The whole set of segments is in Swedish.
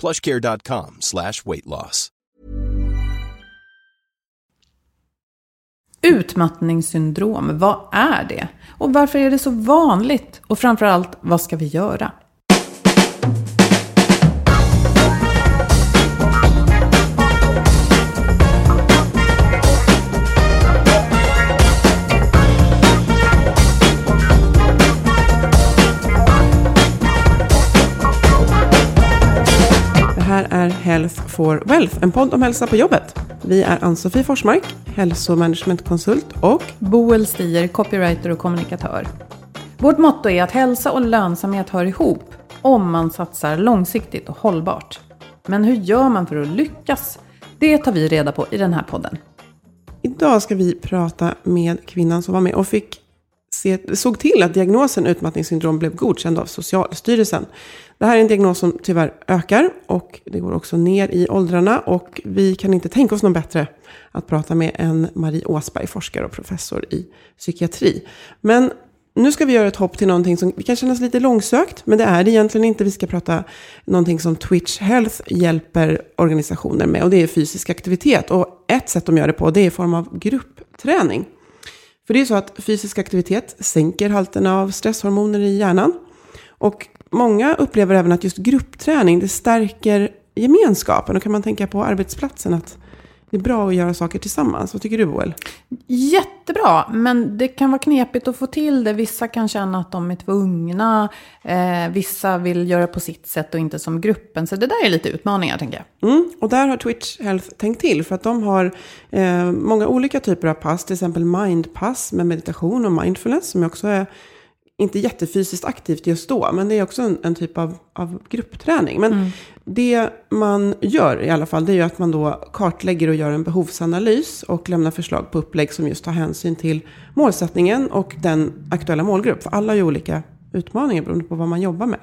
plushcare.com slash weight loss. Utmattningssyndrom, vad är det? Och varför är det så vanligt? Och framförallt, vad ska vi göra? Health for Wealth, en podd om hälsa på jobbet. Vi är Ann-Sofie Forsmark, hälsomanagementkonsult och Boel Stier, copywriter och kommunikatör. Vårt motto är att hälsa och lönsamhet hör ihop om man satsar långsiktigt och hållbart. Men hur gör man för att lyckas? Det tar vi reda på i den här podden. idag ska vi prata med kvinnan som var med och fick se, såg till att diagnosen utmattningssyndrom blev godkänd av Socialstyrelsen. Det här är en diagnos som tyvärr ökar och det går också ner i åldrarna och vi kan inte tänka oss någon bättre att prata med än Marie Åsberg, forskare och professor i psykiatri. Men nu ska vi göra ett hopp till någonting som kan kännas lite långsökt, men det är det egentligen inte. Vi ska prata någonting som Twitch Health hjälper organisationer med och det är fysisk aktivitet. Och ett sätt de gör det på det är i form av gruppträning. För det är så att fysisk aktivitet sänker halterna av stresshormoner i hjärnan. Och många upplever även att just gruppträning, det stärker gemenskapen. Och kan man tänka på arbetsplatsen att det är bra att göra saker tillsammans. Vad tycker du Boel? Jättebra, men det kan vara knepigt att få till det. Vissa kan känna att de är tvungna. Eh, vissa vill göra på sitt sätt och inte som gruppen. Så det där är lite utmaningar, tänker jag. Mm, och där har Twitch Health tänkt till för att de har eh, många olika typer av pass, till exempel mindpass med meditation och mindfulness som också är inte jättefysiskt aktivt just då, men det är också en, en typ av, av gruppträning. Men det man gör i alla fall, det är ju att man då kartlägger och gör en behovsanalys och lämnar förslag på upplägg som just tar hänsyn till målsättningen och den aktuella målgrupp. För alla har ju olika utmaningar beroende på vad man jobbar med.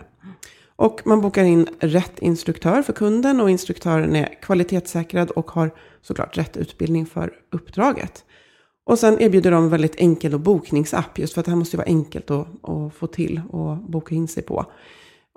Och man bokar in rätt instruktör för kunden och instruktören är kvalitetssäkrad och har såklart rätt utbildning för uppdraget. Och sen erbjuder de en väldigt enkel bokningsapp just för att det här måste ju vara enkelt att, att få till och boka in sig på.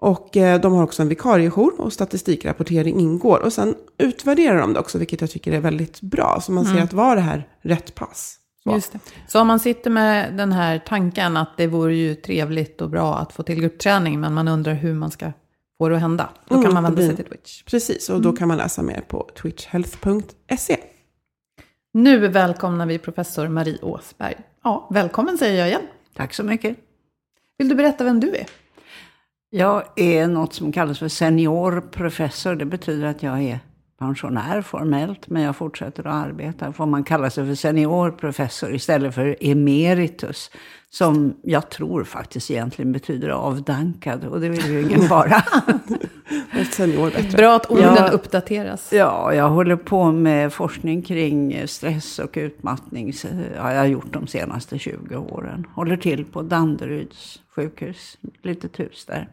Och eh, de har också en vikariejour och statistikrapportering ingår. Och sen utvärderar de det också, vilket jag tycker är väldigt bra. Så man ser att var det här rätt pass? Så. Så om man sitter med den här tanken att det vore ju trevligt och bra att få till gruppträning, men man undrar hur man ska få det att hända, då kan Mm, man vända sig till Twitch. Precis, och då kan man läsa mer på twitchhealth.se. Nu välkomnar vi professor Marie Åsberg. Ja, välkommen säger jag igen. Tack så mycket. Vill du berätta vem du är? Jag är något som kallas för seniorprofessor. Det betyder att jag är pensionär formellt, men jag fortsätter att arbeta. Får man kalla sig för seniorprofessor istället för emeritus, som jag tror faktiskt egentligen betyder avdankad, och det vill ju ingen vara. Bra att orden Ja. uppdateras. Ja, jag håller på med forskning kring stress och utmattning. Ja, jag har gjort de senaste 20 åren. Håller till på Danderyds sjukhus, litet hus där.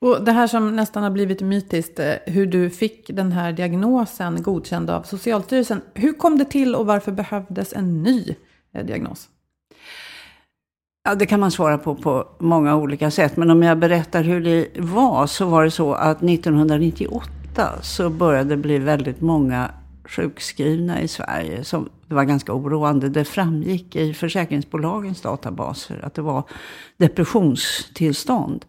Och det här som nästan har blivit mytiskt, eh, hur du fick den här diagnosen godkänd av Socialstyrelsen. Hur kom det till och varför behövdes en ny eh, diagnos? Ja, det kan man svara på på många olika sätt. Men om jag berättar hur det var så var det så att 1998 så började det bli väldigt många sjukskrivna i Sverige. Som, det var ganska oroande. Det framgick i försäkringsbolagens databaser att det var depressionstillstånd.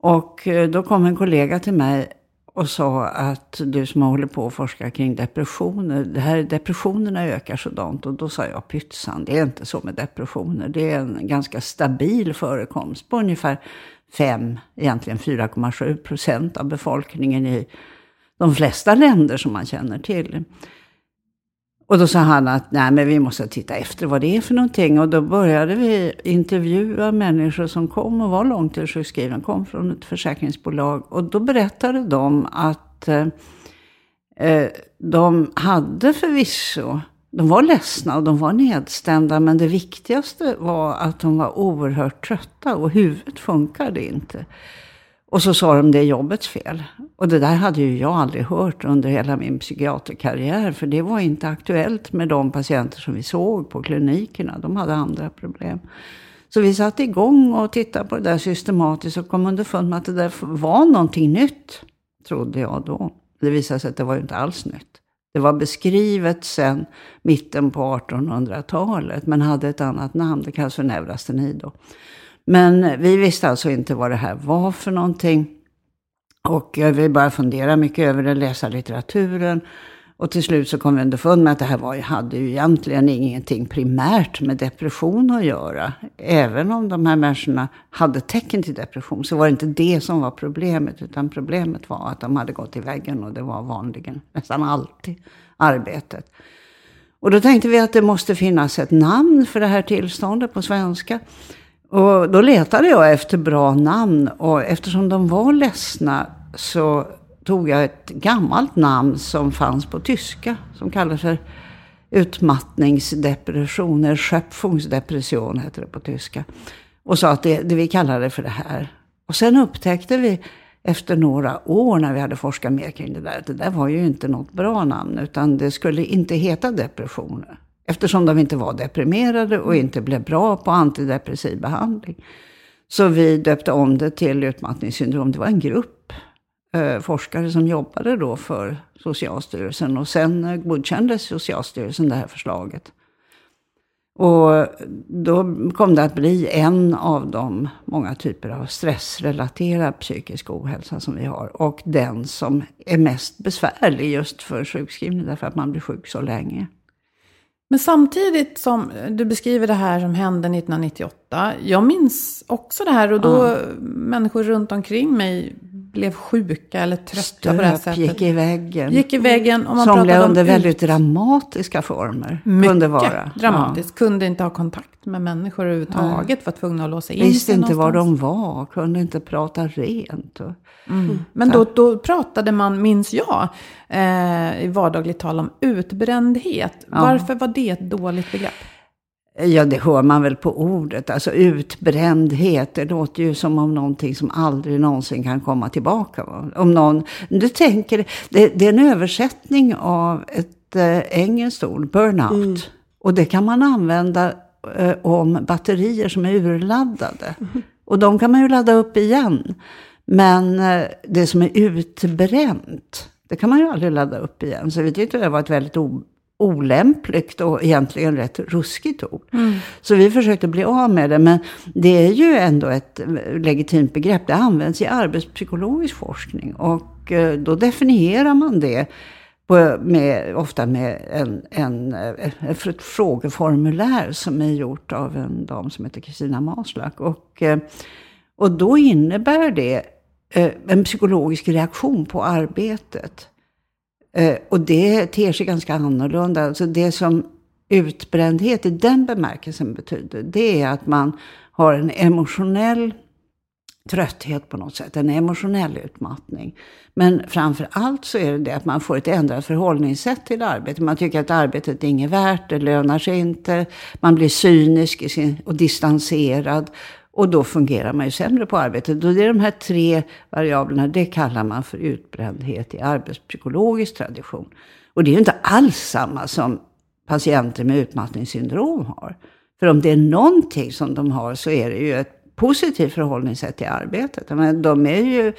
Och eh, då kom en kollega till mig och sa att du som håller på att forska kring depressioner, det här, depressionerna ökar sådant. Och då sa jag pytsan, det är inte så med depressioner. Det är en ganska stabil förekomst på ungefär 5, egentligen 4,7 procent av befolkningen i de flesta länder som man känner till. Och då sa han att nej, men vi måste titta efter vad det är för någonting. Och då började vi intervjua människor som kom och var långtidssjukskrivna, kom från ett försäkringsbolag. Och då berättade de att eh, eh, de hade förvisso, de var ledsna och de var nedstämda. Men det viktigaste var att de var oerhört trötta och huvudet funkade inte. Och så sa de det är jobbets fel. Och det där hade ju jag aldrig hört under hela min psykiaterkarriär. För det var inte aktuellt med de patienter som vi såg på klinikerna. De hade andra problem. Så vi satte igång och tittade på det där systematiskt och kom underfund med att det där var någonting nytt. Trodde jag då. Det visade sig att det var ju inte alls nytt. Det var beskrivet sedan mitten på 1800-talet men hade ett annat namn. Det kallas för neurasteni då. Men vi visste alltså inte vad det här var för någonting. Och vi började fundera mycket över det, läsa litteraturen. Och till slut så kom vi underfund med att det här var, hade ju egentligen ingenting primärt med depression att göra. Även om de här människorna hade tecken till depression så var det inte det som var problemet. Utan problemet var att de hade gått i väggen och det var vanligen, nästan alltid, arbetet. Och då tänkte vi att det måste finnas ett namn för det här tillståndet på svenska. Och då letade jag efter bra namn och eftersom de var ledsna så tog jag ett gammalt namn som fanns på tyska som kallas för utmattningsdepressioner. Schöpfungsdepression heter det på tyska. Och sa att det, det vi kallar det för det här. Och sen upptäckte vi efter några år när vi hade forskat mer kring det där, att det där var ju inte något bra namn, utan det skulle inte heta depressioner. Eftersom de inte var deprimerade och inte blev bra på antidepressiv behandling. Så vi döpte om det till utmattningssyndrom. Det var en grupp eh, forskare som jobbade då för Socialstyrelsen. Och sen godkändes godkände Socialstyrelsen det här förslaget. Och då kom det att bli en av de många typer av stressrelaterad psykisk ohälsa som vi har. Och den som är mest besvärlig just för sjukskrivning därför att man blir sjuk så länge. Men samtidigt som du beskriver det här som hände 1998. Jag minns också det här och då ja. människor runt omkring mig blev sjuka eller trötta Stöp, på det här sättet. gick i väggen. Gick i väggen. Och man Somliga under väldigt dramatiska former. Mycket kunde vara. dramatiskt. Ja. Kunde inte ha kontakt med människor överhuvudtaget. Ja. Var tvungna att låsa in Visste inte var de var. Kunde inte prata rent. Och, mm. Men då, då pratade man, minns jag, eh, i vardagligt tal om utbrändhet. Ja. Varför var det ett dåligt begrepp? Ja, det hör man väl på ordet. Alltså utbrändhet, det låter ju som om någonting som aldrig någonsin kan komma tillbaka. Om någon, du tänker, det, det är en översättning av ett eh, engelskt ord, burnout. Mm. Och det kan man använda eh, om batterier som är urladdade. Mm. Och de kan man ju ladda upp igen. Men eh, det som är utbränt, det kan man ju aldrig ladda upp igen. Så vi tyckte det var ett väldigt olämpligt och egentligen rätt ruskigt ord. Mm. Så vi försökte bli av med det. Men det är ju ändå ett legitimt begrepp. Det används i arbetspsykologisk forskning. Och eh, då definierar man det med, ofta med en, en, ett eh, frågeformulär som är gjort av en dam som heter Kristina Maslak. Och, eh, och då innebär det en psykologisk reaktion på arbetet. Eh, och det ter sig ganska annorlunda. Alltså det som utbrändhet i den bemärkelsen betyder, det är att man har en emotionell trötthet på något sätt, en emotionell utmattning. Men framför allt så är det det att man får ett ändrat förhållningssätt till arbetet. Man tycker att arbetet är inget värt, det lönar sig inte. Man blir cynisk och distanserad. Och då fungerar man ju sämre på arbetet. Och det är de här tre variablerna, det kallar man för utbrändhet i arbetspsykologisk tradition. Och det är ju inte alls samma som patienter med utmattningssyndrom har. För om det är någonting som de har så är det ju ett positivt förhållningssätt till arbetet. Men de är ju,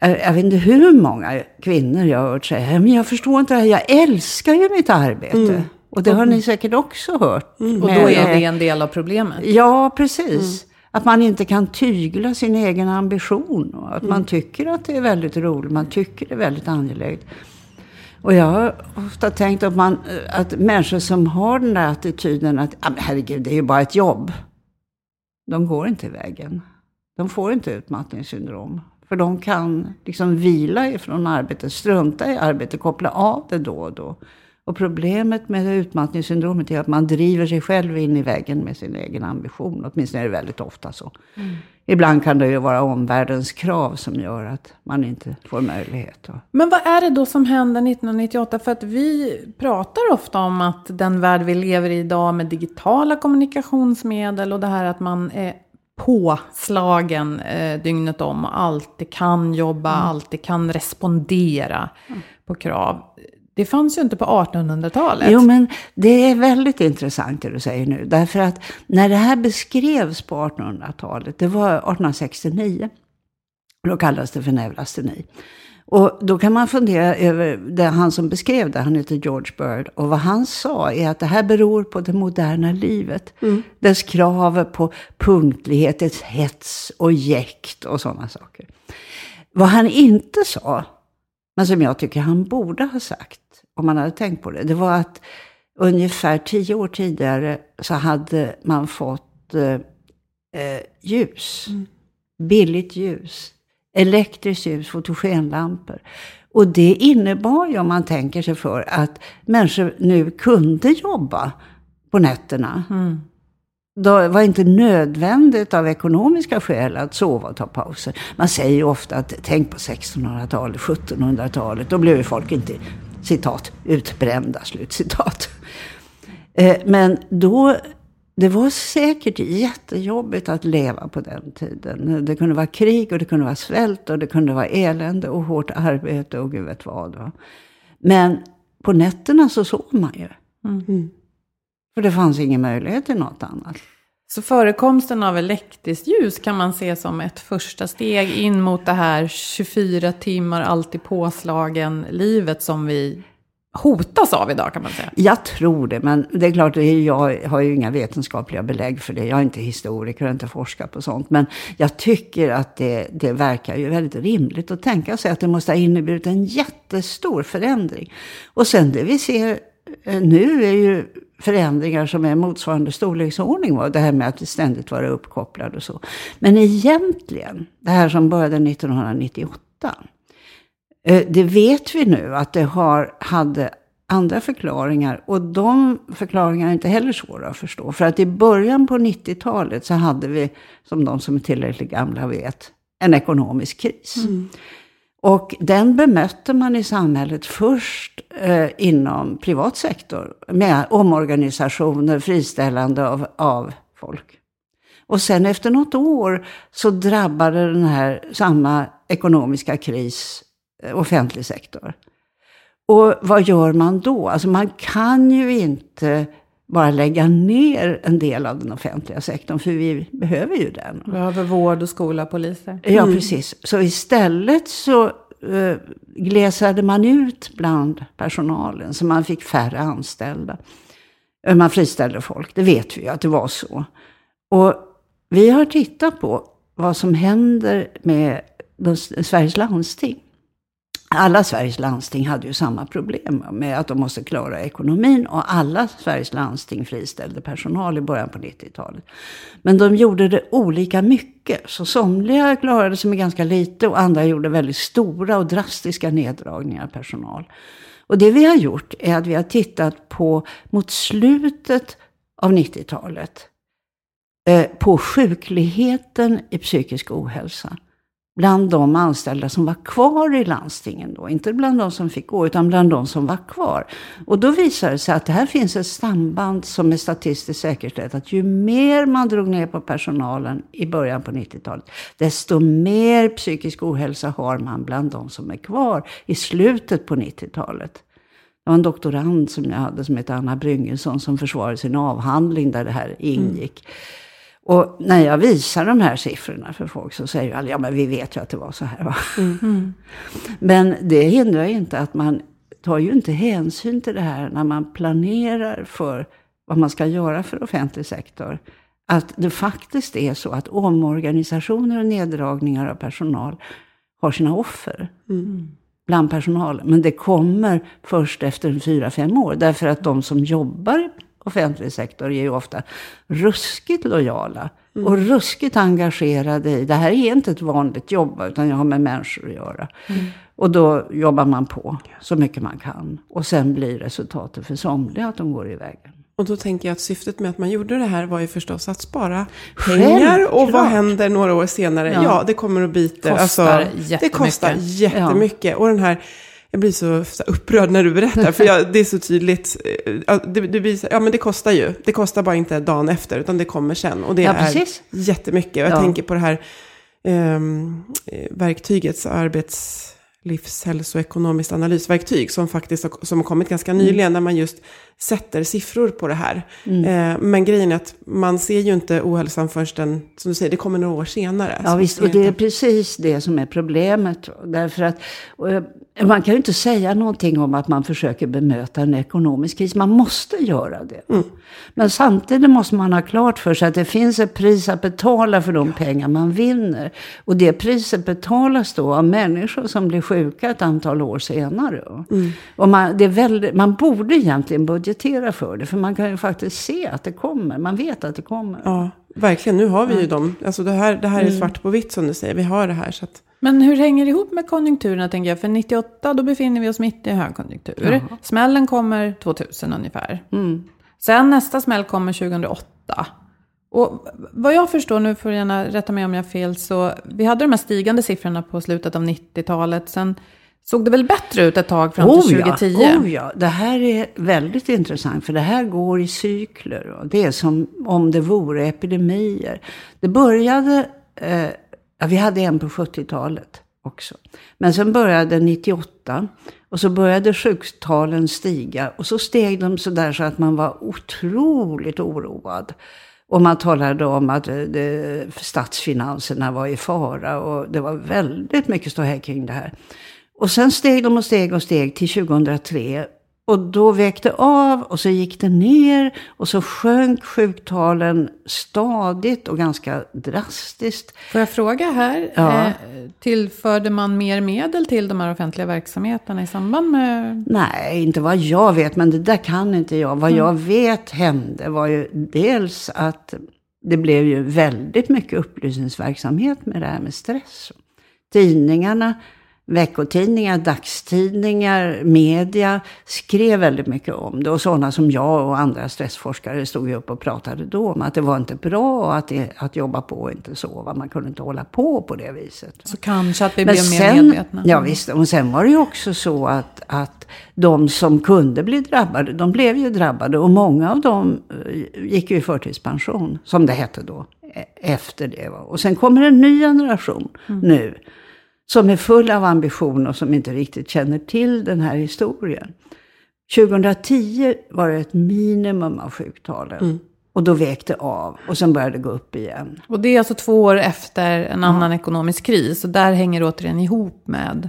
jag vet inte hur många kvinnor jag har hört säga, men jag förstår inte det här, jag älskar ju mitt arbete. Mm. Och det har ni säkert också hört. Mm. Och då är det en del av problemet? Ja, precis. Mm. Att man inte kan tygla sin egen ambition. Och att man mm. tycker att det är väldigt roligt, man tycker det är väldigt angeläget. Och jag har ofta tänkt att, man, att människor som har den där attityden att herregud, det är ju bara ett jobb. De går inte vägen. De får inte utmattningssyndrom. För de kan liksom vila ifrån arbetet, strunta i arbetet, koppla av det då och då. Och problemet med utmattningssyndromet är att man driver sig själv in i väggen med sin egen ambition. Åtminstone är det väldigt ofta så. Mm. Ibland kan det ju vara omvärldens krav som gör att man inte får möjlighet. Men vad är det då som händer 1998? För att vi pratar ofta om att den värld vi lever i idag med digitala kommunikationsmedel och det här att man är påslagen eh, dygnet om och alltid kan jobba, mm. alltid kan respondera mm. på krav. Det fanns ju inte på 1800-talet. Jo, men det är väldigt intressant det du säger nu. Därför att när det här beskrevs på 1800-talet, det var 1869. Då kallades det för neurasteni. Och då kan man fundera över, det han som beskrev det, han heter George Bird. Och vad han sa är att det här beror på det moderna livet. Mm. Dess krav på punktlighet, dess hets och jäkt och sådana saker. Vad han inte sa, men som jag tycker han borde ha sagt, om man hade tänkt på det, det var att ungefär tio år tidigare så hade man fått eh, eh, ljus. Mm. Billigt ljus. Elektriskt ljus, fotogenlampor. Och det innebar ju, om man tänker sig för, att människor nu kunde jobba på nätterna. Mm. Det var inte nödvändigt av ekonomiska skäl att sova och ta pauser. Man säger ju ofta att tänk på 1600-talet, 1700-talet. Då blev ju folk inte citat, utbrända, slutcitat. Eh, men då, det var säkert jättejobbigt att leva på den tiden. Det kunde vara krig och det kunde vara svält och det kunde vara elände och hårt arbete och gud vet vad. Va? Men på nätterna så sov man ju. Mm. För det fanns ingen möjlighet till något annat. Så förekomsten av elektriskt ljus kan man se som ett första steg in mot det här 24 timmar alltid påslagen livet som vi hotas av idag kan man säga. Jag tror det, men det är klart, jag har ju inga vetenskapliga belägg för det. Jag är inte historiker och inte forskat på sånt. Men jag tycker att det, det verkar ju väldigt rimligt att tänka sig att det måste ha inneburit en jättestor förändring. Och sen det vi ser eh, nu är ju förändringar som är motsvarande storleksordning. Var det här med att ständigt vara uppkopplad och så. Men egentligen, det här som började 1998. Eh, det vet vi nu att det har, hade andra förklaringar. Och de förklaringarna är inte heller svåra att förstå. För att i början på 90-talet så hade vi, som de som är tillräckligt gamla vet, en ekonomisk kris. Mm. Och den bemötte man i samhället först eh, inom privat sektor med omorganisationer, friställande av, av folk. Och sen efter något år så drabbade den här samma ekonomiska kris eh, offentlig sektor. Och vad gör man då? Alltså man kan ju inte bara lägga ner en del av den offentliga sektorn, för vi behöver ju den. Vi behöver vård och skola, poliser. Ja, mm. precis. Så istället så uh, glesade man ut bland personalen, så man fick färre anställda. Uh, man friställde folk, det vet vi ju att det var så. Och vi har tittat på vad som händer med Sveriges landsting alla Sveriges landsting hade ju samma problem med att de måste klara ekonomin. Och alla Sveriges landsting friställde personal i början på 90-talet. Men de gjorde det olika mycket. Så somliga klarade sig med ganska lite och andra gjorde väldigt stora och drastiska neddragningar av personal. Och det vi har gjort är att vi har tittat på, mot slutet av 90-talet, eh, på sjukligheten i psykisk ohälsa bland de anställda som var kvar i landstingen då. Inte bland de som fick gå, utan bland de som var kvar. Och då visade det sig att det här finns ett samband som är statistiskt säkerställt. Att ju mer man drog ner på personalen i början på 90-talet, desto mer psykisk ohälsa har man bland de som är kvar i slutet på 90-talet. Det var en doktorand som jag hade som hette Anna Bryngesson som försvarade sin avhandling där det här ingick. Mm. Och när jag visar de här siffrorna för folk så säger alla, ja men vi vet ju att det var så här. Va? Mm. Men det hindrar inte att man tar ju inte hänsyn till det här när man planerar för vad man ska göra för offentlig sektor. Att det faktiskt är så att omorganisationer och neddragningar av personal har sina offer. Mm. Bland personalen. Men det kommer först efter fyra, fem år. Därför att de som jobbar offentlig sektor är ju ofta ruskigt lojala. Mm. Och ruskigt engagerade i, det här är inte ett vanligt jobb, utan jag har med människor att göra. Mm. Och då jobbar man på så mycket man kan. Och sen blir resultatet för somliga att de går i vägen. Och då tänker jag att syftet med att man gjorde det här var ju förstås att spara pengar. Och vad händer några år senare? Ja, ja det kommer att bita. Kostar alltså, det kostar jättemycket. Ja. Och den här jag blir så, så upprörd när du berättar, för jag, det är så tydligt. Eh, det, det blir, ja, men det kostar ju. Det kostar bara inte dagen efter, utan det kommer sen. Och det ja, är precis. jättemycket. Jag ja. tänker på det här um, verktygets arbets livshälsoekonomiskt analysverktyg som faktiskt har, som har kommit ganska nyligen, mm. där man just sätter siffror på det här. Mm. Eh, men grejen är att man ser ju inte ohälsan förrän den, som du säger, det kommer några år senare. Ja visst, och det är precis det som är problemet. Därför att man kan ju inte säga någonting om att man försöker bemöta en ekonomisk kris. Man måste göra det. Mm. Men samtidigt måste man ha klart för sig att det finns ett pris att betala för de pengar man vinner. Och det priset betalas då av människor som blir sjuka ett antal år senare. Mm. Och man, det är väldigt, man borde egentligen budgetera för det. För man kan ju faktiskt se att det kommer. Man vet att det kommer. Ja, verkligen. Nu har vi ju dem. Alltså det här, det här är mm. svart på vitt som du säger. Vi har det här. Så att... Men hur hänger det ihop med konjunkturerna tänker jag? För 98 då befinner vi oss mitt i högkonjunktur. Jaha. Smällen kommer 2000 ungefär. Mm. Sen nästa smäll kommer 2008. Och vad jag förstår, nu får du gärna rätta mig om jag har fel, så vi hade de här stigande siffrorna på slutet av 90-talet. Sen såg det väl bättre ut ett tag fram till oh 2010? Ja, oh ja, det här är väldigt intressant för det här går i cykler. Det är som om det vore epidemier. Det började eh, Ja, vi hade en på 70-talet också. Men sen började 98 och så började sjuktalen stiga. Och så steg de sådär så att man var otroligt oroad. Och man talade om att det, statsfinanserna var i fara och det var väldigt mycket ståhej kring det här. Och sen steg de och steg och steg till 2003 och då väckte av och så gick det ner och så sjönk sjuktalen stadigt och ganska drastiskt. Får jag fråga här, ja. eh, tillförde man mer medel till de här offentliga verksamheterna i samband med? Nej, inte vad jag vet, men det där kan inte jag. Vad mm. jag vet hände var ju dels att det blev ju väldigt mycket upplysningsverksamhet med det här med stress. Tidningarna veckotidningar, dagstidningar, media skrev väldigt mycket om det. Och sådana som jag och andra stressforskare stod ju upp och pratade då om att det var inte bra att, det, att jobba på och inte sova. Man kunde inte hålla på på det viset. Så kanske att vi blev sen, mer medvetna. Ja visst, och sen var det ju också så att, att de som kunde bli drabbade, de blev ju drabbade. Och många av dem eh, gick ju i förtidspension, som det hette då, e-, efter det. Och sen kommer en ny generation mm. nu som är full av ambition och som inte riktigt känner till den här historien. 2010 var det ett minimum av sjuktalen. Mm. Och då vägde av och sen började det gå upp igen. Och det är alltså två år efter en annan ja. ekonomisk kris. Och där hänger det återigen ihop med...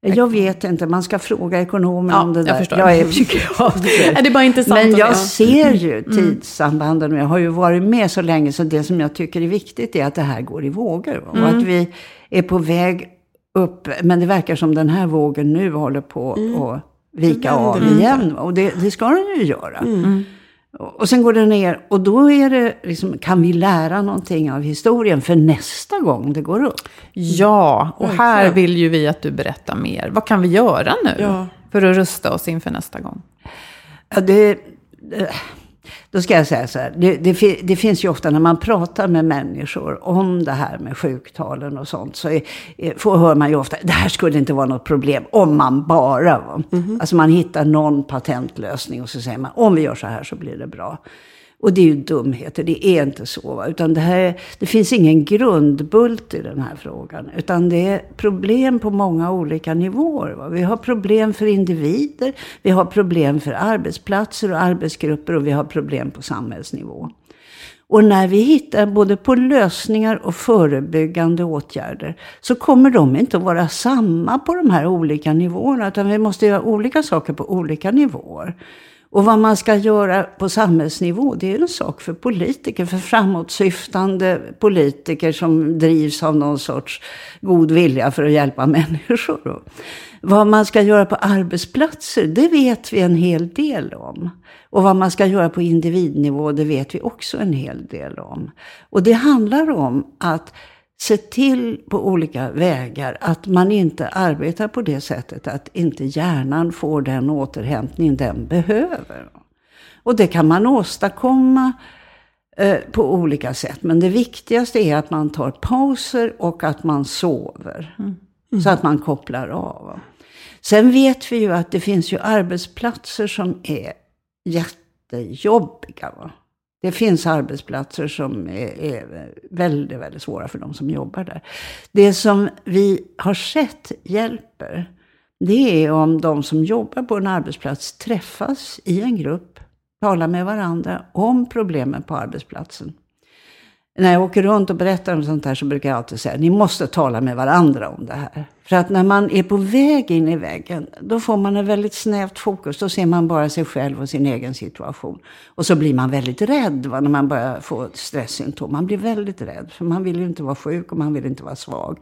Jag vet inte, man ska fråga ekonomer ja, om det där. Jag, förstår. jag är psykiater. det är bara intressant Men jag ser ju mm. tidssambanden. Jag har ju varit med så länge så det som jag tycker är viktigt är att det här går i vågor. Och mm. att vi är på väg upp. Men det verkar som den här vågen nu håller på mm. att vika av igen. Och det, det, ska den ju göra. Mm. Och sen går det ner. Och då är det liksom, kan vi lära någonting av historien för nästa gång det går upp? Ja, och här vill ju vi att du berättar mer. Vad kan vi göra nu? Ja. För att rusta oss inför nästa gång? Ja, det, Då ska jag säga så här, det, det, det, finns ju ofta när man pratar med människor om det här med sjuktalen och sånt, så är, får, hör man ju ofta, det här skulle inte vara något problem om man bara, mm -hmm. alltså man hittar någon patentlösning och så säger man, om vi gör så här så blir det bra. Och det är ju dumheter, det är inte så. Utan det, här, det finns ingen grundbult i den här frågan. Utan det är problem på många olika nivåer. Va? Vi har problem för individer, vi har problem för arbetsplatser och arbetsgrupper och vi har problem på samhällsnivå. Och när vi hittar både på lösningar och förebyggande åtgärder så kommer de inte att vara samma på de här olika nivåerna. Utan vi måste göra olika saker på olika nivåer. Och vad man ska göra på samhällsnivå, det är en sak för politiker, för framåtsyftande politiker som drivs av någon sorts god vilja för att hjälpa människor. Vad man ska göra på arbetsplatser, det vet vi en hel del om. Och vad man ska göra på individnivå, det vet vi också en hel del om. Och det handlar om att se till på olika vägar att man inte arbetar på det sättet att inte hjärnan får den återhämtning den behöver. Och det kan man åstadkomma eh, på olika sätt. Men det viktigaste är att man tar pauser och att man sover. Mm. Mm. Så att man kopplar av. Sen vet vi ju att det finns ju arbetsplatser som är jättejobbiga. Va? Det finns arbetsplatser som är, är, väldigt, väldigt svåra för de som jobbar där. Det som vi har sett hjälper, det är om de som jobbar på en arbetsplats träffas i en grupp, talar med varandra om problemen på arbetsplatsen när jag åker runt och berättar om sånt här så brukar jag alltid säga, ni måste tala med varandra om det här. För att när man är på väg in i väggen, då får man ett väldigt snävt fokus. Då ser man bara sig själv och sin egen situation. Och så blir man väldigt rädd va, när man börjar få stresssymptom. Man blir väldigt rädd, för man vill ju inte vara sjuk och man vill inte vara svag.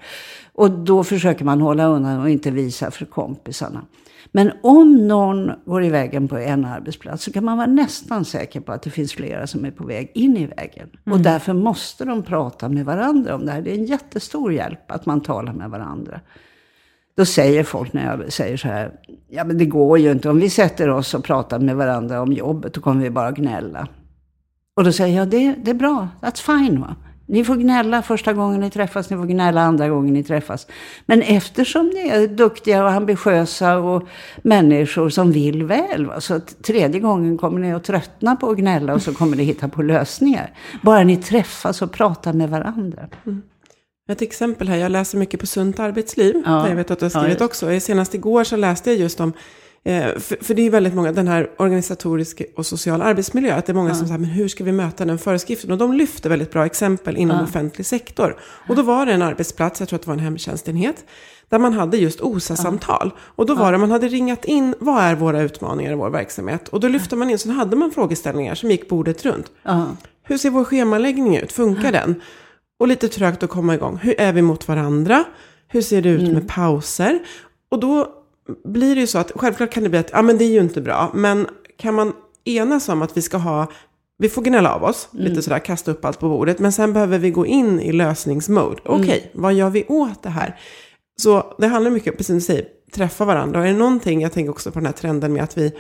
Och då försöker man hålla undan och inte visa för kompisarna. Men om någon går i vägen på en arbetsplats så kan man vara nästan säker på att det finns flera som är på väg in i vägen. Mm. Och därför måste de prata med varandra om det här. Det är en jättestor hjälp att man talar med varandra. Då säger folk när jag säger så här, ja men det går ju inte. Om vi sätter oss och pratar med varandra om jobbet, då kommer vi bara gnälla. Och då säger jag, det, det är bra, that's fine. Va? Ni får gnälla första gången ni träffas, ni får gnälla andra gången ni träffas. Men eftersom ni är duktiga och ambitiösa och människor som vill väl, så att tredje gången kommer ni att tröttna på att gnälla och så kommer ni hitta på lösningar. Bara ni träffas och pratar med varandra. Mm. Ett exempel här, jag läser mycket på Sunt arbetsliv, ja. jag vet att du har skrivit ja, också. Senast igår så läste jag just om för, för, det är väldigt många, den här organisatoriska och social arbetsmiljö, att det är många ja. som säger, men hur ska vi möta den föreskriften? Och de lyfter väldigt bra exempel inom ja. offentlig sektor. Och då var det en arbetsplats, jag tror att det var en hemtjänstenhet, där man hade just OSA-samtal. Och då var det, man hade ringat in, vad är våra utmaningar i vår verksamhet? Och då lyfte man in, så hade man frågeställningar som gick bordet runt. Hur ser vår schemaläggning ut? Funkar den? Och lite trögt att komma igång. Hur är vi mot varandra? Hur ser det ut mm. med pauser? Och då blir det ju så att självklart kan det bli att ja, men det är ju inte bra. Men kan man enas om att vi ska ha, vi får gnälla av oss, mm. lite sådär, kasta upp allt på bordet. Men sen behöver vi gå in i lösningsmode. Okej, okay, mm. vad gör vi åt det här? Så det handlar mycket, precis som du säger, träffa varandra. Och är det någonting, jag tänker också på den här trenden med att vi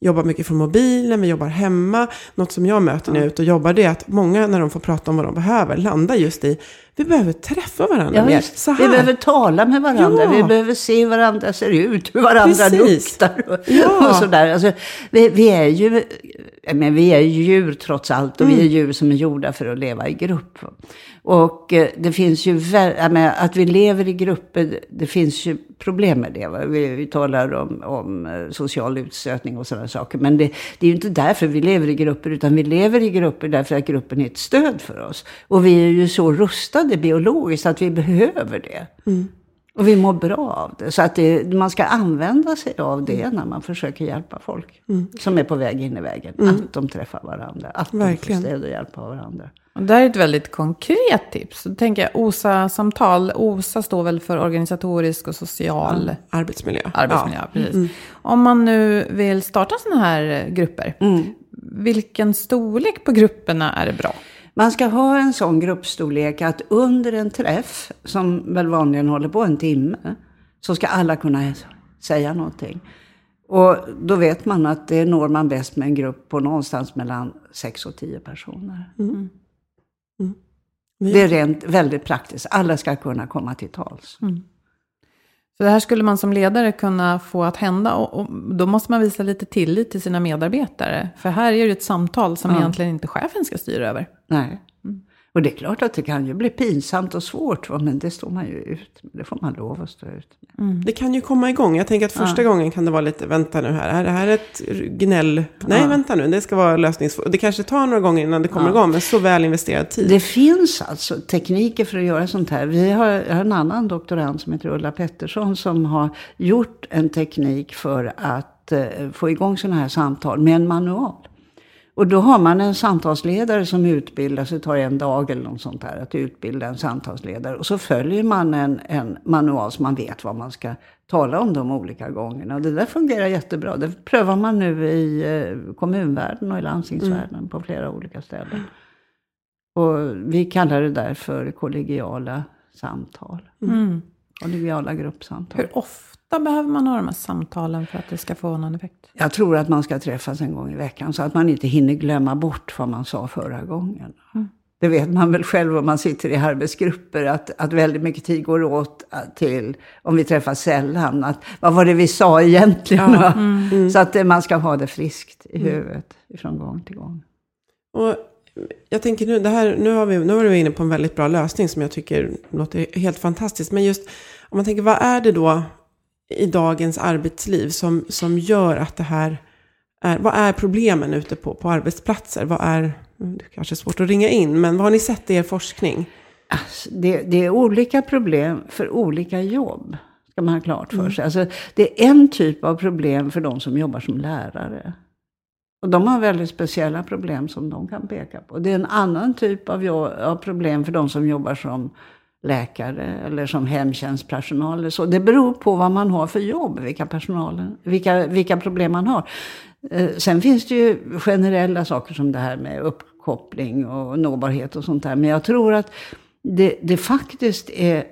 jobbar mycket från mobilen, vi jobbar hemma. Något som jag möter när jag är ute och jobbar det är att många när de får prata om vad de behöver landar just i vi behöver träffa varandra ja, mer. Så här. Vi behöver tala med varandra, ja. vi behöver se hur varandra ser ut, hur varandra Precis. luktar och, ja. och sådär. Alltså, vi, vi, är ju men vi är djur trots allt och mm. vi är djur som är gjorda för att leva i grupp. Och eh, det finns ju, att vi lever i grupper, det finns ju problem med det. Vi, vi, talar om, om eh, social utstötning och sådana saker. Men det, det är ju inte därför vi lever i grupper, utan vi lever i grupper därför att gruppen är ett stöd för oss. Och vi är ju så rustade biologiskt att vi behöver det. Mm. Och vi mår bra av det. Så att det, man ska använda sig av det mm. när man försöker hjälpa folk mm. som är på väg in i vägen. Mm. Att de träffar varandra. Att Verkligen. de får stöd och hjälp av varandra. Och det här är ett väldigt konkret tips. Då tänker jag OSA-samtal. OSA står väl för organisatorisk och social arbetsmiljö. arbetsmiljö ja. precis. Mm. Om man nu vill starta sådana här grupper. Mm. Vilken storlek på grupperna är det bra? Man ska ha en sån gruppstorlek att under en träff, som väl vanligen håller på en timme, så ska alla kunna säga någonting. Och då vet man att det når man bäst med en grupp på någonstans mellan 6 och 10 personer. Mm. Det är rent väldigt praktiskt. Alla ska kunna komma till tals. Så det här skulle man som ledare kunna få att hända och, och då måste man visa lite tillit till sina medarbetare. För här är det ett samtal som Ja. egentligen inte chefen ska styra över. Nej. Och det är klart att det kan ju bli pinsamt och svårt, va? men det står man ju ut med. Det får man lov att stå ut med. Det kan ju komma igång. Jag tänker att första gången kan det vara lite, vänta nu här, är det här ett gnäll? Nej, vänta nu, det ska vara lösnings... Det kanske tar några gånger innan det kommer igång, men så väl investerad tid. Det finns alltså tekniker för att göra sånt här. Vi har en annan doktorand som heter Ulla Pettersson som har gjort en teknik för att eh, få igång sådana här samtal med en manual. Och då har man en samtalsledare som utbildas, det tar en dag eller något sånt där att utbilda en samtalsledare. Och så följer man en, en manual så man vet vad man ska tala om de olika gångerna. Och det där fungerar jättebra. Det prövar man nu i eh, kommunvärlden och i landstingsvärlden på flera olika ställen. Och vi kallar det där för kollegiala samtal. Mm. Kollegiala gruppsamtal. Hur ofta behöver man ha de här samtalen för att det ska få någon effekt? Jag tror att man ska träffas en gång i veckan så att man inte hinner glömma bort vad man sa förra gången. Det vet man väl själv om man sitter i arbetsgrupper, att, att väldigt mycket tid går åt till, om vi träffas sällan, att vad var det vi sa egentligen? va? Så att eh, man ska ha det friskt i huvudet från gång till gång. Och jag tänker nu, det här, nu, har vi, nu var vi inne på en väldigt bra lösning som jag tycker låter helt fantastiskt. Men just om man tänker, vad är det då i dagens arbetsliv som, som gör att det här är, vad är problemen ute på, på arbetsplatser? Vad är, det kanske är svårt att ringa in, men vad har ni sett i er forskning? Alltså, det, det är olika problem för olika jobb. Ska man ha klart för sig. Alltså, det är en typ av problem för de som jobbar som lärare. Och de har väldigt speciella problem som de kan peka på. Det är en annan typ av, av problem för de som jobbar som läkare eller som hemtjänstpersonal. Eller så. Det beror på vad man har för jobb, vilka, personalen, vilka, vilka problem man har. Eh, Sen finns det ju generella saker som det här med uppkoppling och nåbarhet och sånt där. Men jag tror att det, det faktiskt är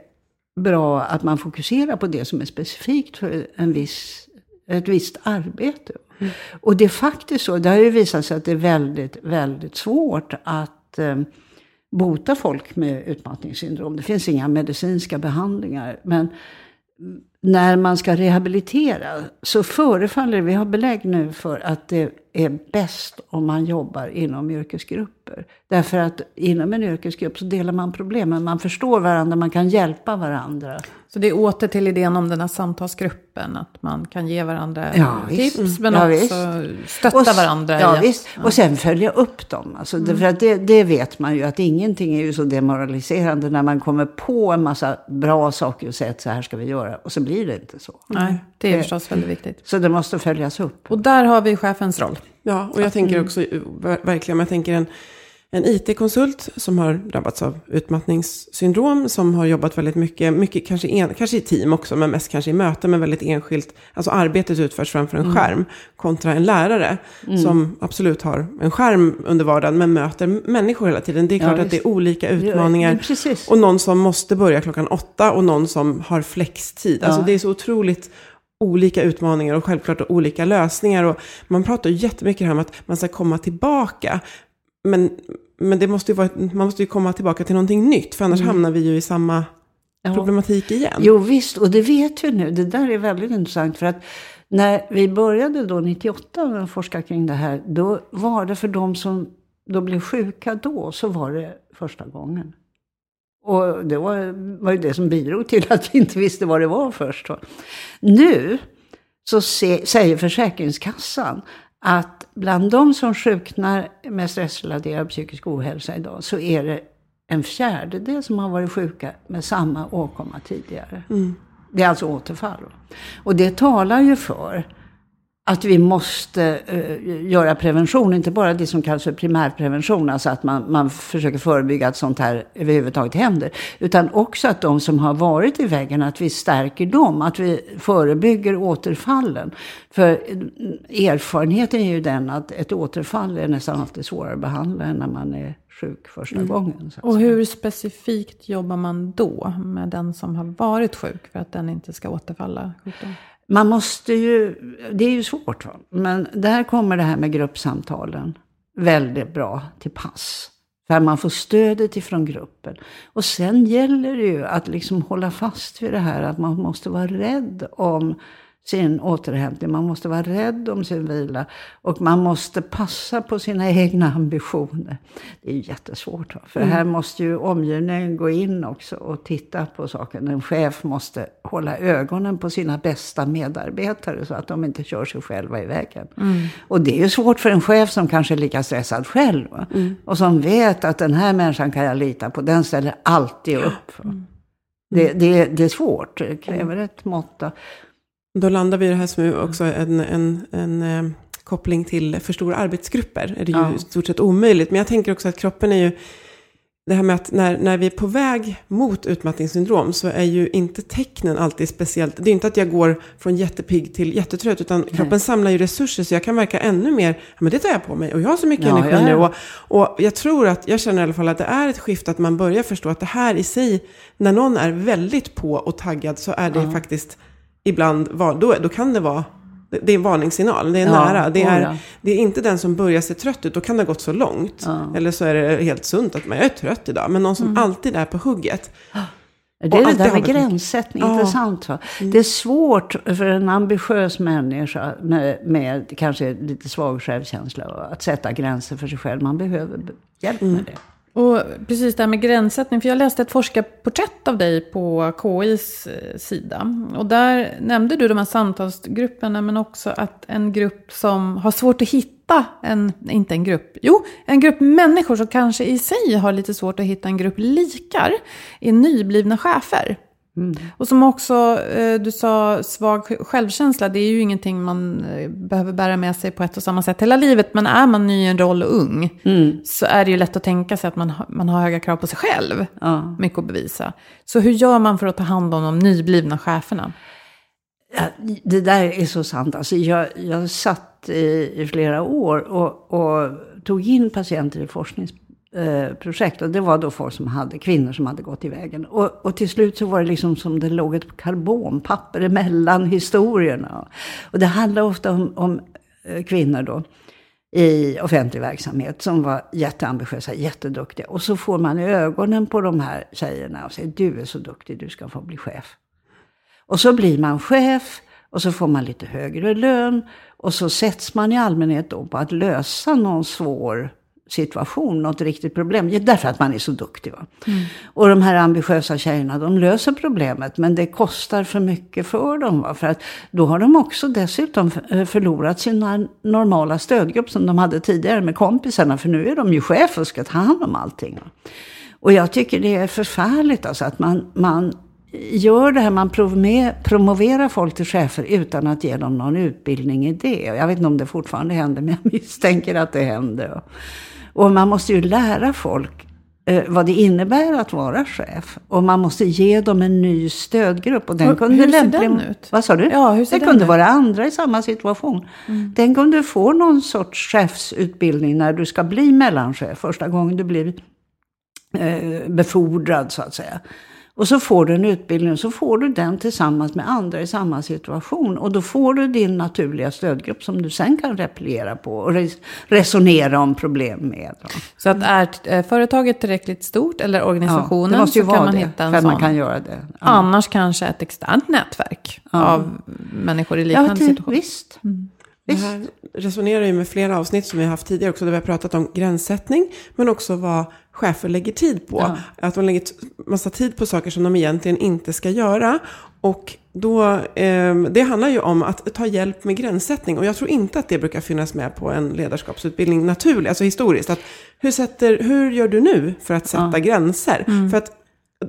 bra att man fokuserar på det som är specifikt för en viss, ett visst arbete. Och det är faktiskt så, det har ju visat sig att det är väldigt, väldigt svårt att eh, bota folk med utmattningssyndrom. Det finns inga medicinska behandlingar. Men när man ska rehabilitera så förefaller det, vi har belägg nu för att det är bäst om man jobbar inom yrkesgrupper. Därför att inom en yrkesgrupp så delar man problemen, man förstår varandra, man kan hjälpa varandra. Så det är åter till idén om den här samtalsgruppen, att man kan ge varandra Ja, visst. tips, men Ja, också stötta Och varandra. Ja, visst. Och sen följa upp dem. Alltså, Mm. det, för att det, det vet man ju att ingenting är ju så demoraliserande när man kommer på en massa bra saker och säger att så här ska vi göra. Och så blir det inte så. Nej, det är Det- förstås väldigt viktigt. Så det måste följas upp. Och där har vi chefens roll. Ja, och jag tänker också, eh, ver- verkligen, jag tänker en, en IT-konsult som har drabbats av utmattningssyndrom, som har jobbat väldigt mycket, mycket kanske, en, kanske i team också, men mest kanske i möten, men väldigt enskilt. Alltså arbetet utförs framför en skärm, kontra en lärare som absolut har en skärm under vardagen, men möter människor hela tiden. Det är Ja, klart att det är olika utmaningar. Ja. Och någon som måste börja klockan åtta och någon som har flextid. Alltså Ja. det är så otroligt olika utmaningar och självklart olika lösningar. Och man pratar ju jättemycket här om att man ska komma tillbaka. Men, men det måste ju vara, man måste ju komma tillbaka till någonting nytt, för annars hamnar vi ju i samma Mm. Ja. problematik igen. Jo visst, och det vet vi nu. Det där är väldigt intressant. För att när vi började då 98 med att forska kring det här. Då var det för de som då blev sjuka då, så var det första gången. Och det var, var ju det som bidrog till att vi inte visste vad det var först. Nu så se, säger Försäkringskassan att bland de som sjuknar med stressrelaterad psykisk ohälsa idag så är det en fjärdedel som har varit sjuka med samma åkomma tidigare. Det är alltså återfall. Och det talar ju för att vi måste eh, göra prevention, inte bara det som kallas för primärprevention, alltså att man, man försöker förebygga att sånt här överhuvudtaget händer, utan också att de som har varit i väggen, att vi stärker dem, att vi förebygger återfallen. För eh, erfarenheten är ju den att ett återfall är nästan alltid svårare att behandla än när man är sjuk första gången. Så att Och hur specifikt jobbar man då med den som har varit sjuk för att den inte ska återfalla sjukdom? Man måste ju, det är ju svårt, va? men där kommer det här med gruppsamtalen väldigt bra till pass. För man får stödet ifrån gruppen. Och sen gäller det ju att liksom hålla fast vid det här att man måste vara rädd om sin återhämtning. Man måste vara rädd om sin vila. Och man måste passa på sina egna ambitioner. Det är jättesvårt. För mm. här måste ju omgivningen gå in också och titta på saken. En chef måste hålla ögonen på sina bästa medarbetare så att de inte kör sig själva i vägen. Mm. Och det är ju svårt för en chef som kanske är lika stressad själv. Mm. Och som vet att den här människan kan jag lita på. Den ställer alltid upp. Mm. Det, det, det, är svårt. Det kräver ett mått då landar vi i det här som också en, en, en eh, koppling till för stora arbetsgrupper. Är det ju ja. stort sett omöjligt. Men jag tänker också att kroppen är ju, det här med att när, när vi är på väg mot utmattningssyndrom så är ju inte tecknen alltid speciellt. Det är inte att jag går från jättepigg till jättetrött utan Nej. kroppen samlar ju resurser så jag kan verka ännu mer, ja men det tar jag på mig och jag har så mycket ja, energi ja, nu. Och, och jag tror att, jag känner i alla fall att det är ett skifte att man börjar förstå att det här i sig, när någon är väldigt på och taggad så är det faktiskt ibland, då, då kan det vara det är en varningssignal, det är ja, nära. Det är, ja. det är inte den som börjar se trött ut, då kan det ha gått så långt. Ja. Eller så är det helt sunt att man är trött idag. Men någon som mm. alltid är på hugget. Det är det där med gränssättning, intressant. Va? Mm. Det är svårt för en ambitiös människa med, med kanske lite svag självkänsla att sätta gränser för sig själv. Man behöver hjälp med mm. Och precis det här med gränssättning, för jag läste ett forskarporträtt av dig på KIs eh, sida. Och där nämnde du de här samtalsgrupperna, men också att en grupp som har svårt att hitta en, inte en grupp, jo, en grupp människor som kanske i sig har lite svårt att hitta en grupp likar, är nyblivna chefer. Mm. Och som också eh, du sa, svag självkänsla, det är ju ingenting man eh, behöver bära med sig på ett och samma sätt hela livet. Men är man ny i en roll och ung mm. så är det ju lätt att tänka sig att man, man har höga krav på sig själv. Ja. Mycket att bevisa. Så hur gör man för att ta hand om de nyblivna cheferna? Ja, det där är så sant. Alltså jag, jag satt i, i flera år och, och tog in patienter i forsknings Eh, projekt. Och det var då folk som hade, kvinnor som hade gått i vägen. Och, och till slut så var det liksom som det låg ett karbonpapper emellan historierna. Och det handlade ofta om, om eh, kvinnor då i offentlig verksamhet som var jätteambitiösa, jätteduktiga. Och så får man i ögonen på de här tjejerna och säger du är så duktig, du ska få bli chef. Och så blir man chef och så får man lite högre lön. Och så sätts man i allmänhet då på att lösa någon svår situation, något riktigt problem. Därför att man är så duktig. Va? Mm. Och de här ambitiösa tjejerna, de löser problemet. Men det kostar för mycket för dem. Va? För att då har de också dessutom eh, förlorat sin normala stödgrupp som de hade tidigare med kompisarna. För nu är de ju chef och ska ta hand om allting. Va? Och jag tycker det är förfärligt alltså att man, man gör det här, man promoverar folk till chefer utan att ge dem någon utbildning i det. Jag vet inte om det fortfarande händer, men jag misstänker att det händer. Och man måste ju lära folk eh, vad det innebär att vara chef. Och man måste ge dem en ny stödgrupp. Och den och, kunde hur ser den ut? Vad sa du? Ja, hur ser det kunde ut? vara andra i samma situation. Mm. Den kunde få någon sorts chefsutbildning när du ska bli mellanchef. Första gången du blir eh, befordrad så att säga. Och så får du en utbildning och så får du den tillsammans med andra i samma situation. Och då får du din naturliga stödgrupp som du sen kan repliera på och resonera om problem med. Så att är eh, företaget tillräckligt stort eller organisationen ja, det måste ju så vara kan man det, hitta en för sån. man kan göra det. Ja. Annars kanske ett externt nätverk ja. av människor i liknande ja, situation. Visst. Mm. Det här resonerar ju med flera avsnitt som vi har haft tidigare också, där vi har pratat om gränssättning, men också vad chefer lägger tid på. Ja. Att de lägger massa tid på saker som de egentligen inte ska göra. Och då, eh, det handlar ju om att ta hjälp med gränssättning. Och jag tror inte att det brukar finnas med på en ledarskapsutbildning naturligt, alltså historiskt. Att hur, sätter, hur gör du nu för att sätta ja. gränser? Mm. För att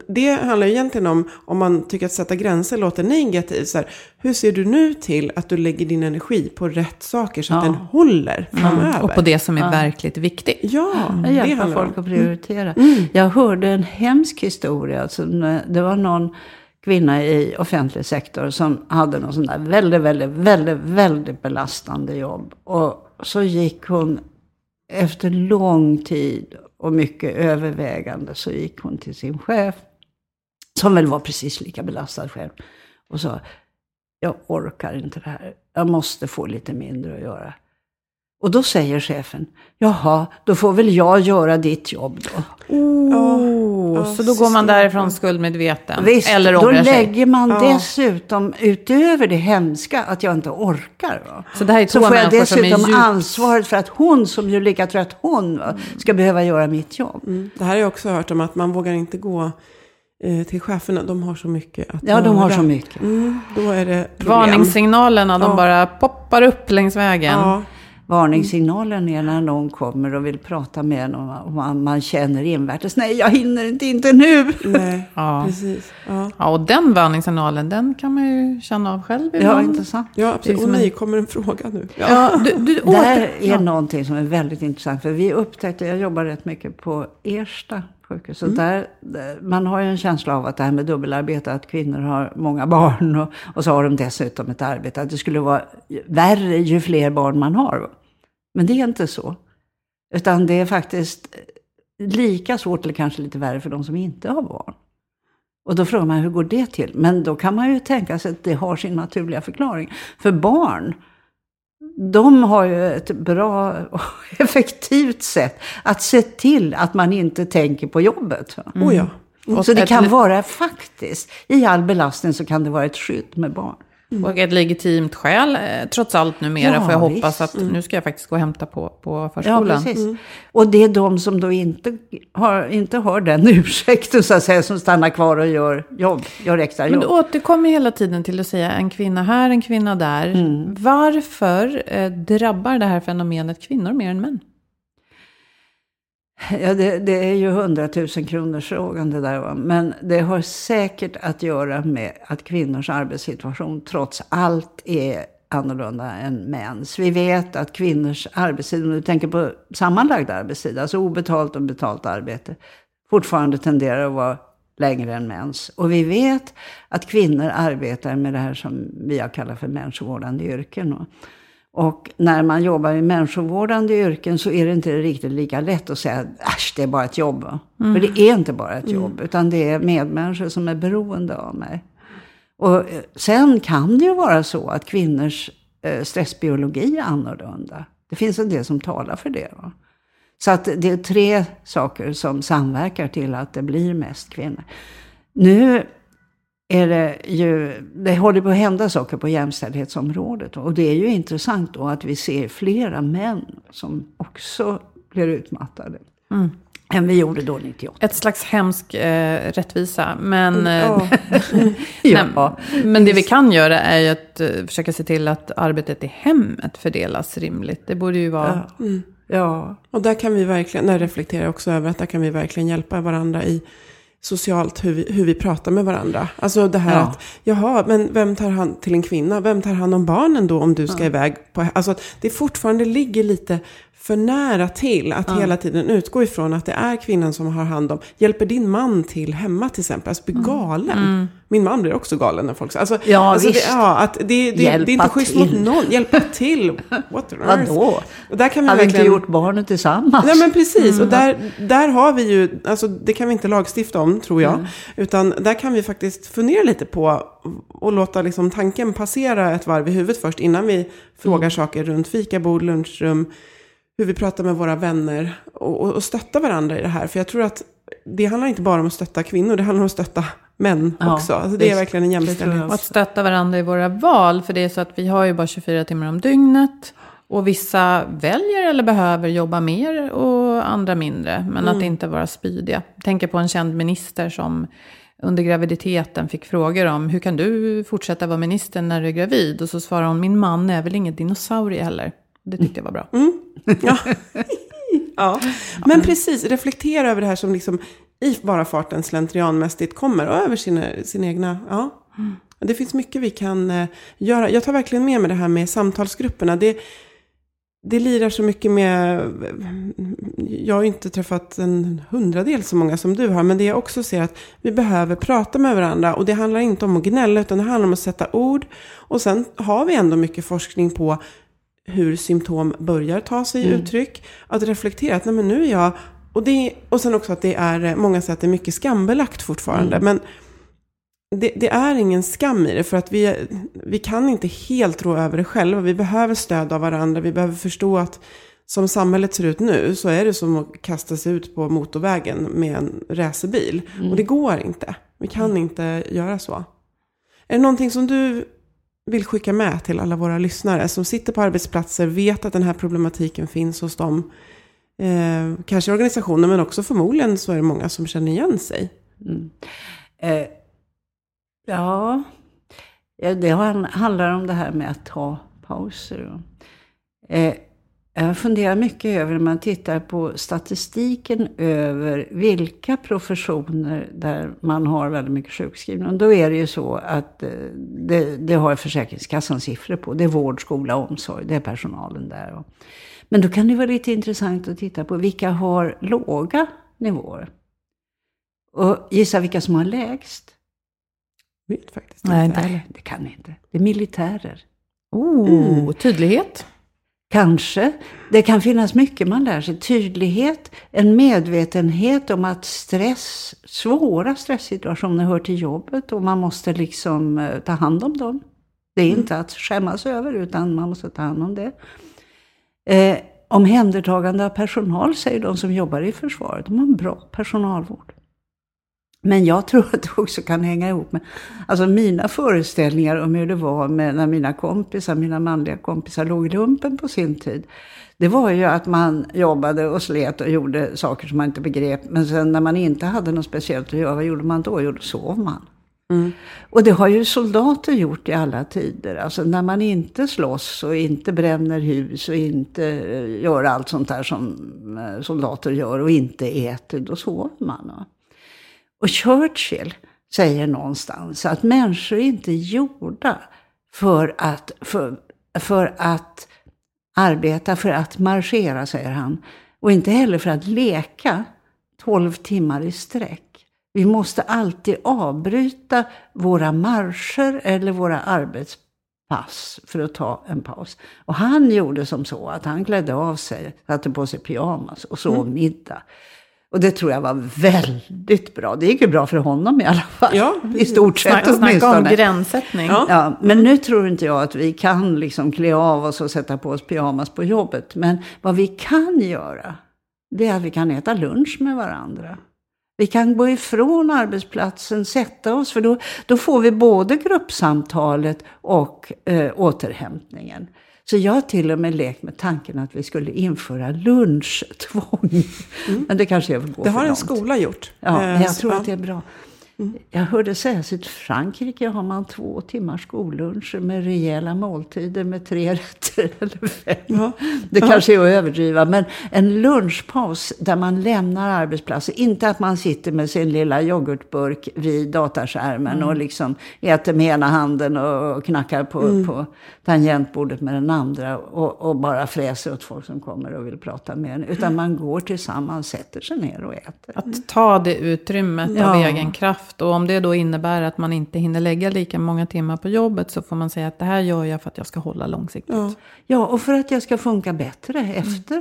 det handlar ju egentligen om, om man tycker att sätta gränser låter negativt. Så här, hur ser du nu till att du lägger din energi på rätt saker så ja. att den håller framöver? Mm. Och på det som är ja. verkligt viktigt. Ja, mm. det hjälper folk att prioritera. Mm. Jag hörde en hemsk historia. Alltså, det var någon kvinna i offentlig sektor som hade någon sån där väldigt, väldigt, väldigt, väldigt belastande jobb. Och så gick hon efter lång tid och mycket övervägande så gick hon till sin chef, som väl var precis lika belastad själv, och sa jag orkar inte det här. Jag måste få lite mindre att göra. Och då säger chefen, jaha, då får väl jag göra ditt jobb då. Oh, Ja, så då går man därifrån skuldmedveten? Visst, eller då sig? lägger man Ja. dessutom, utöver det hemska, att jag inte orkar. Va? Så det här är Så får jag dessutom djupt... ansvaret för att hon, som ju är lika trött hon, va, ska behöva göra mitt jobb. Mm. Det här har jag också hört om att man vågar inte gå till cheferna. De har så mycket att Ja, de har göra. så mycket. Mm, då är det problem. Varningssignalerna, de Ja. bara poppar upp längs vägen. Ja, Varningssignalen är när någon kommer och vill prata med en och man, man känner invärtes, nej jag hinner inte, inte nu. nej, Ja. precis. Ja. Ja, och den varningssignalen, den kan man ju känna av själv Ja, ibland. intressant. Ja, Det är absolut. Och nej, kommer en fråga nu? Ja. Ja, du, du, Där åter... är ja. någonting som är väldigt intressant. För vi upptäckte, jag jobbar rätt mycket på Ersta sjukhus. Så där, där, man har ju en känsla av att det här med dubbelarbete, att kvinnor har många barn och, och så har de dessutom ett arbete. Att det skulle vara värre ju fler barn man har. Men det är inte så. Utan det är faktiskt lika svårt, eller kanske lite värre, för de som inte har barn. Och då frågar man hur går det till? Men då kan man ju tänka sig att det har sin naturliga förklaring. För barn, de har ju ett bra och effektivt sätt att se till att man inte tänker på jobbet. va? Oh, ja. Och Så det kan vara faktiskt, i all belastning så kan det vara ett skydd med barn. Och ett legitimt skäl, eh, trots allt numera, Ja, får jag hoppas visst. att nu ska jag faktiskt gå och hämta på, på Ja, förskolan. precis. Och det är de som då inte har, inte har den ursäkten så att säga, som stannar kvar och gör jobb, gör extra Men jobb. du återkommer hela tiden till att säga en kvinna här, en kvinna där. Mm. Varför eh, drabbar det här fenomenet kvinnor mer än män? Ja, det, det är ju hundratusen kronors frågan det där. Va? Men det har säkert att göra med att kvinnors arbetssituation trots allt är annorlunda än mäns. Vi vet att kvinnors arbetstid, om du tänker på sammanlagd arbetstid, alltså obetalt och betalt arbete, fortfarande tenderar att vara längre än mäns. Och vi vet att kvinnor arbetar med det här som vi har kallat för människovårdande yrken. Och när man jobbar i människovårdande yrken så är det inte riktigt lika lätt att säga äsch, det är bara ett jobb. va?" För det är inte bara ett jobb, utan det är medmänniskor som är beroende av mig. Och eh, sen kan det ju vara så att kvinnors eh, stressbiologi är annorlunda. Det finns en del som talar för det. Va? Så att det är tre saker som samverkar till att det blir mest kvinnor. Nu är det ju, det håller på att hända saker på jämställdhetsområdet. Och det är ju intressant då att vi ser flera män som också blir utmattade. Än vi gjorde då 98. Ett slags hemsk eh, rättvisa. Men, eh, Ja. Ja, men det vi kan göra är ju att eh, försöka se till att arbetet i hemmet fördelas rimligt. Det borde ju vara... ja. ja. Och där kan vi verkligen, där reflekterar jag också över att där kan vi verkligen hjälpa varandra i socialt hur vi, hur vi pratar med varandra. Alltså det här Ja. att, jaha, men vem tar hand till en kvinna? Vem tar hand om barnen då om du ska iväg? På, alltså det fortfarande ligger lite för nära till att hela tiden utgå ifrån att det är kvinnan som har hand om. Hjälper din man till hemma till exempel? Alltså bli galen. Min man blir också galen när folk säger. Alltså, Ja, alltså det, visst. ja, att det, det, det är inte schysst mot någon. Hjälpa till. What on earth? Vadå? Och där kan vi Har vi inte verkligen... gjort barnen tillsammans? Nej men precis, och där, där har vi ju, alltså det kan vi inte lagstifta om tror jag. Utan där kan vi faktiskt fundera lite på och låta liksom tanken passera ett varv i huvudet först innan vi frågar saker runt fikabord, lunchrum, hur vi pratar med våra vänner och, och, och stötta varandra i det här. För jag tror att det handlar inte bara om att stötta kvinnor, det handlar om att stötta män Ja, också. Alltså det är verkligen en jämställdhet. Och att stötta varandra i våra val. För det är så att vi har ju bara 24 timmar om dygnet. Och vissa väljer eller behöver jobba mer och andra mindre. Men att inte vara spydiga. Jag tänker på en känd minister som under graviditeten fick frågor om hur kan du fortsätta vara minister när du är gravid? Och så svarar hon, min man är väl ingen dinosaurie heller. Det tyckte jag var bra. Ja. ja. Men precis, reflektera över det här som liksom i bara farten slentrianmässigt kommer och över sina, sina egna, ja. Det finns mycket vi kan eh, göra. Jag tar verkligen med mig det här med samtalsgrupperna. Det, det lirar så mycket med, jag har ju inte träffat en hundradel så många som du har, men det jag också ser att vi behöver prata med varandra och det handlar inte om att gnälla utan det handlar om att sätta ord och sen har vi ändå mycket forskning på hur symptom börjar ta sig uttryck. Att reflektera att nej men nu är jag, och, det, och sen också att det är, många säger att det är mycket skambelagt fortfarande, men det, det, är ingen skam i det för att vi, vi kan inte helt rå över det själva. Vi behöver stöd av varandra. Vi behöver förstå att som samhället ser ut nu så är det som att kasta sig ut på motorvägen med en racerbil. Mm. Och det går inte. Vi kan mm. inte göra så. Är det någonting som du vill skicka med till alla våra lyssnare som sitter på arbetsplatser, vet att den här problematiken finns hos dem? Eh, kanske organisationer, men också förmodligen så är det många som känner igen sig. Mm. Eh, ja, det handlar om det här med att ta pauser. Eh, jag funderar mycket över när man tittar på statistiken över vilka professioner där man har väldigt mycket sjukskrivning. Då är det ju så att eh, det, det har Försäkringskassan siffror på. Det är vård, skola, omsorg. Det är personalen där. Men då kan det vara lite intressant att titta på vilka har låga nivåer. Och gissa vilka som har lägst? Vet faktiskt Nej, inte. Nej, det kan inte. Det är militärer. Oh, mm. tydlighet. Kanske. Det kan finnas mycket man lär sig. Tydlighet, en medvetenhet om att stress, svåra stresssituationer hör till jobbet och man måste liksom eh, ta hand om dem. Det är mm. inte att skämmas över utan man måste ta hand om det. Eh, omhändertagande av personal säger de som jobbar i försvaret. De har en bra personalvård. Men jag tror att det också kan hänga ihop med alltså mina föreställningar om hur det var med när mina kompisar, mina manliga kompisar låg i lumpen på sin tid. Det var ju att man jobbade och slet och gjorde saker som man inte begrep. Men sen när man inte hade något speciellt att göra, vad gjorde man då? Jo, då sov man. Mm. Och det har ju soldater gjort i alla tider. Alltså när man inte slåss och inte bränner hus och inte eh, gör allt sånt där som eh, soldater gör och inte äter, då sover man. Och Churchill säger någonstans att människor är inte gjorda för att, för, för att arbeta, för att marschera, säger han. Och inte heller för att leka 12 timmar i sträck. Vi måste alltid avbryta våra marscher eller våra arbetspass för att ta en paus. Och han gjorde som så att han klädde av sig, satte på sig pyjamas och sov mm. middag. Och det tror jag var väldigt bra. Det gick ju bra för honom i alla fall. Ja, I stort sett Snacka, snacka om gränssättning. Ja. ja. men nu tror inte jag att vi kan liksom klä av oss och sätta på oss pyjamas på jobbet. Men vad vi kan göra, det är att vi kan äta lunch med varandra. Vi kan gå ifrån arbetsplatsen, sätta oss, för då, då får vi både gruppsamtalet och eh, återhämtningen. Så jag har till och med lekt med tanken att vi skulle införa lunchtvång. Mm. Men det kanske jag vill gå Det har en långt. skola gjort. Ja, jag tror att det är bra. Mm. Jag hörde sägas att i Frankrike har man två timmars skolluncher med rejäla måltider med tre rätter eller fem. Ja. Det kanske är att överdriva, men en lunchpaus där man lämnar arbetsplatsen. Inte att man sitter med sin lilla yoghurtburk vid dataskärmen mm. och liksom äter med ena handen och knackar på, mm. på tangentbordet med den andra och, och, bara fräser åt folk som kommer och vill prata med en. Utan man går tillsammans, sätter sig ner och äter. Att ta det utrymmet ja. av egen kraft. Och om det då innebär att man inte hinner lägga lika många timmar på jobbet så får man säga att det här gör jag för att jag ska hålla långsiktigt. Ja, ja och för att jag ska funka bättre efter.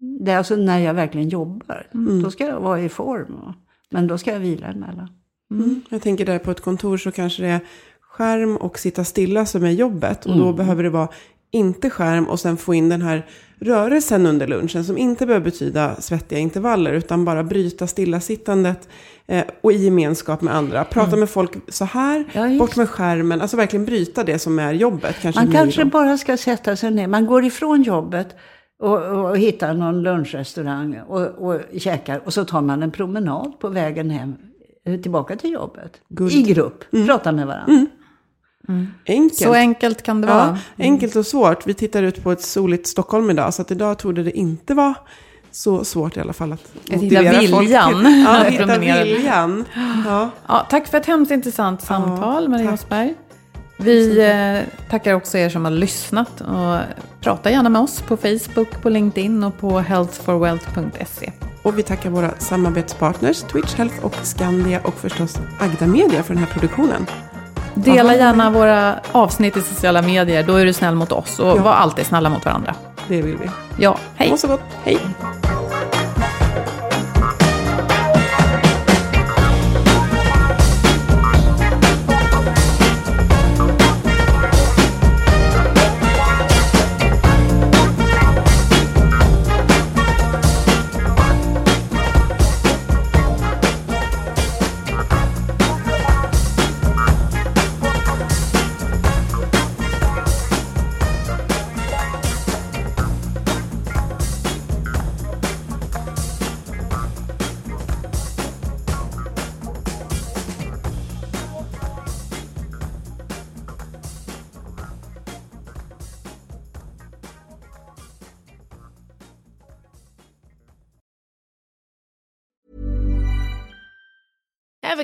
Mm. Det är alltså när jag verkligen jobbar. Mm. Då ska jag vara i form. Men då ska jag vila emellan. Mm. Jag tänker där på ett kontor så kanske det är skärm och sitta stilla som är jobbet. Och mm. då behöver det vara inte skärm och sen få in den här rörelsen under lunchen som inte behöver betyda svettiga intervaller utan bara bryta stillasittandet eh, och i gemenskap med andra. Prata mm. med folk så här, ja, bort med skärmen, alltså verkligen bryta det som är jobbet. Kanske man kanske då. bara ska sätta sig ner, man går ifrån jobbet och, och hittar någon lunchrestaurang och, och käkar och så tar man en promenad på vägen hem eh, tillbaka till jobbet. Good. I grupp, mm. prata med varandra. Mm. Mm. Enkelt. Så enkelt kan det vara. Ja, enkelt och svårt. Vi tittar ut på ett soligt Stockholm idag. Så att idag trodde det inte vara så svårt i alla fall att motivera viljan. folk. Ja, hitta viljan. Ja. Ja, tack för ett hemskt intressant samtal, ja, Maria Osberg. Vi eh, tackar också er som har lyssnat. Och prata gärna med oss på Facebook, på LinkedIn och på healthforwealth.se. Och vi tackar våra samarbetspartners Twitch Health och Skandia och förstås Agda Media för den här produktionen. Dela gärna våra avsnitt i sociala medier. Då är du snäll mot oss. Och ja. var alltid snälla mot varandra. Det vill vi. Ja, hej. Må så gott. Hej.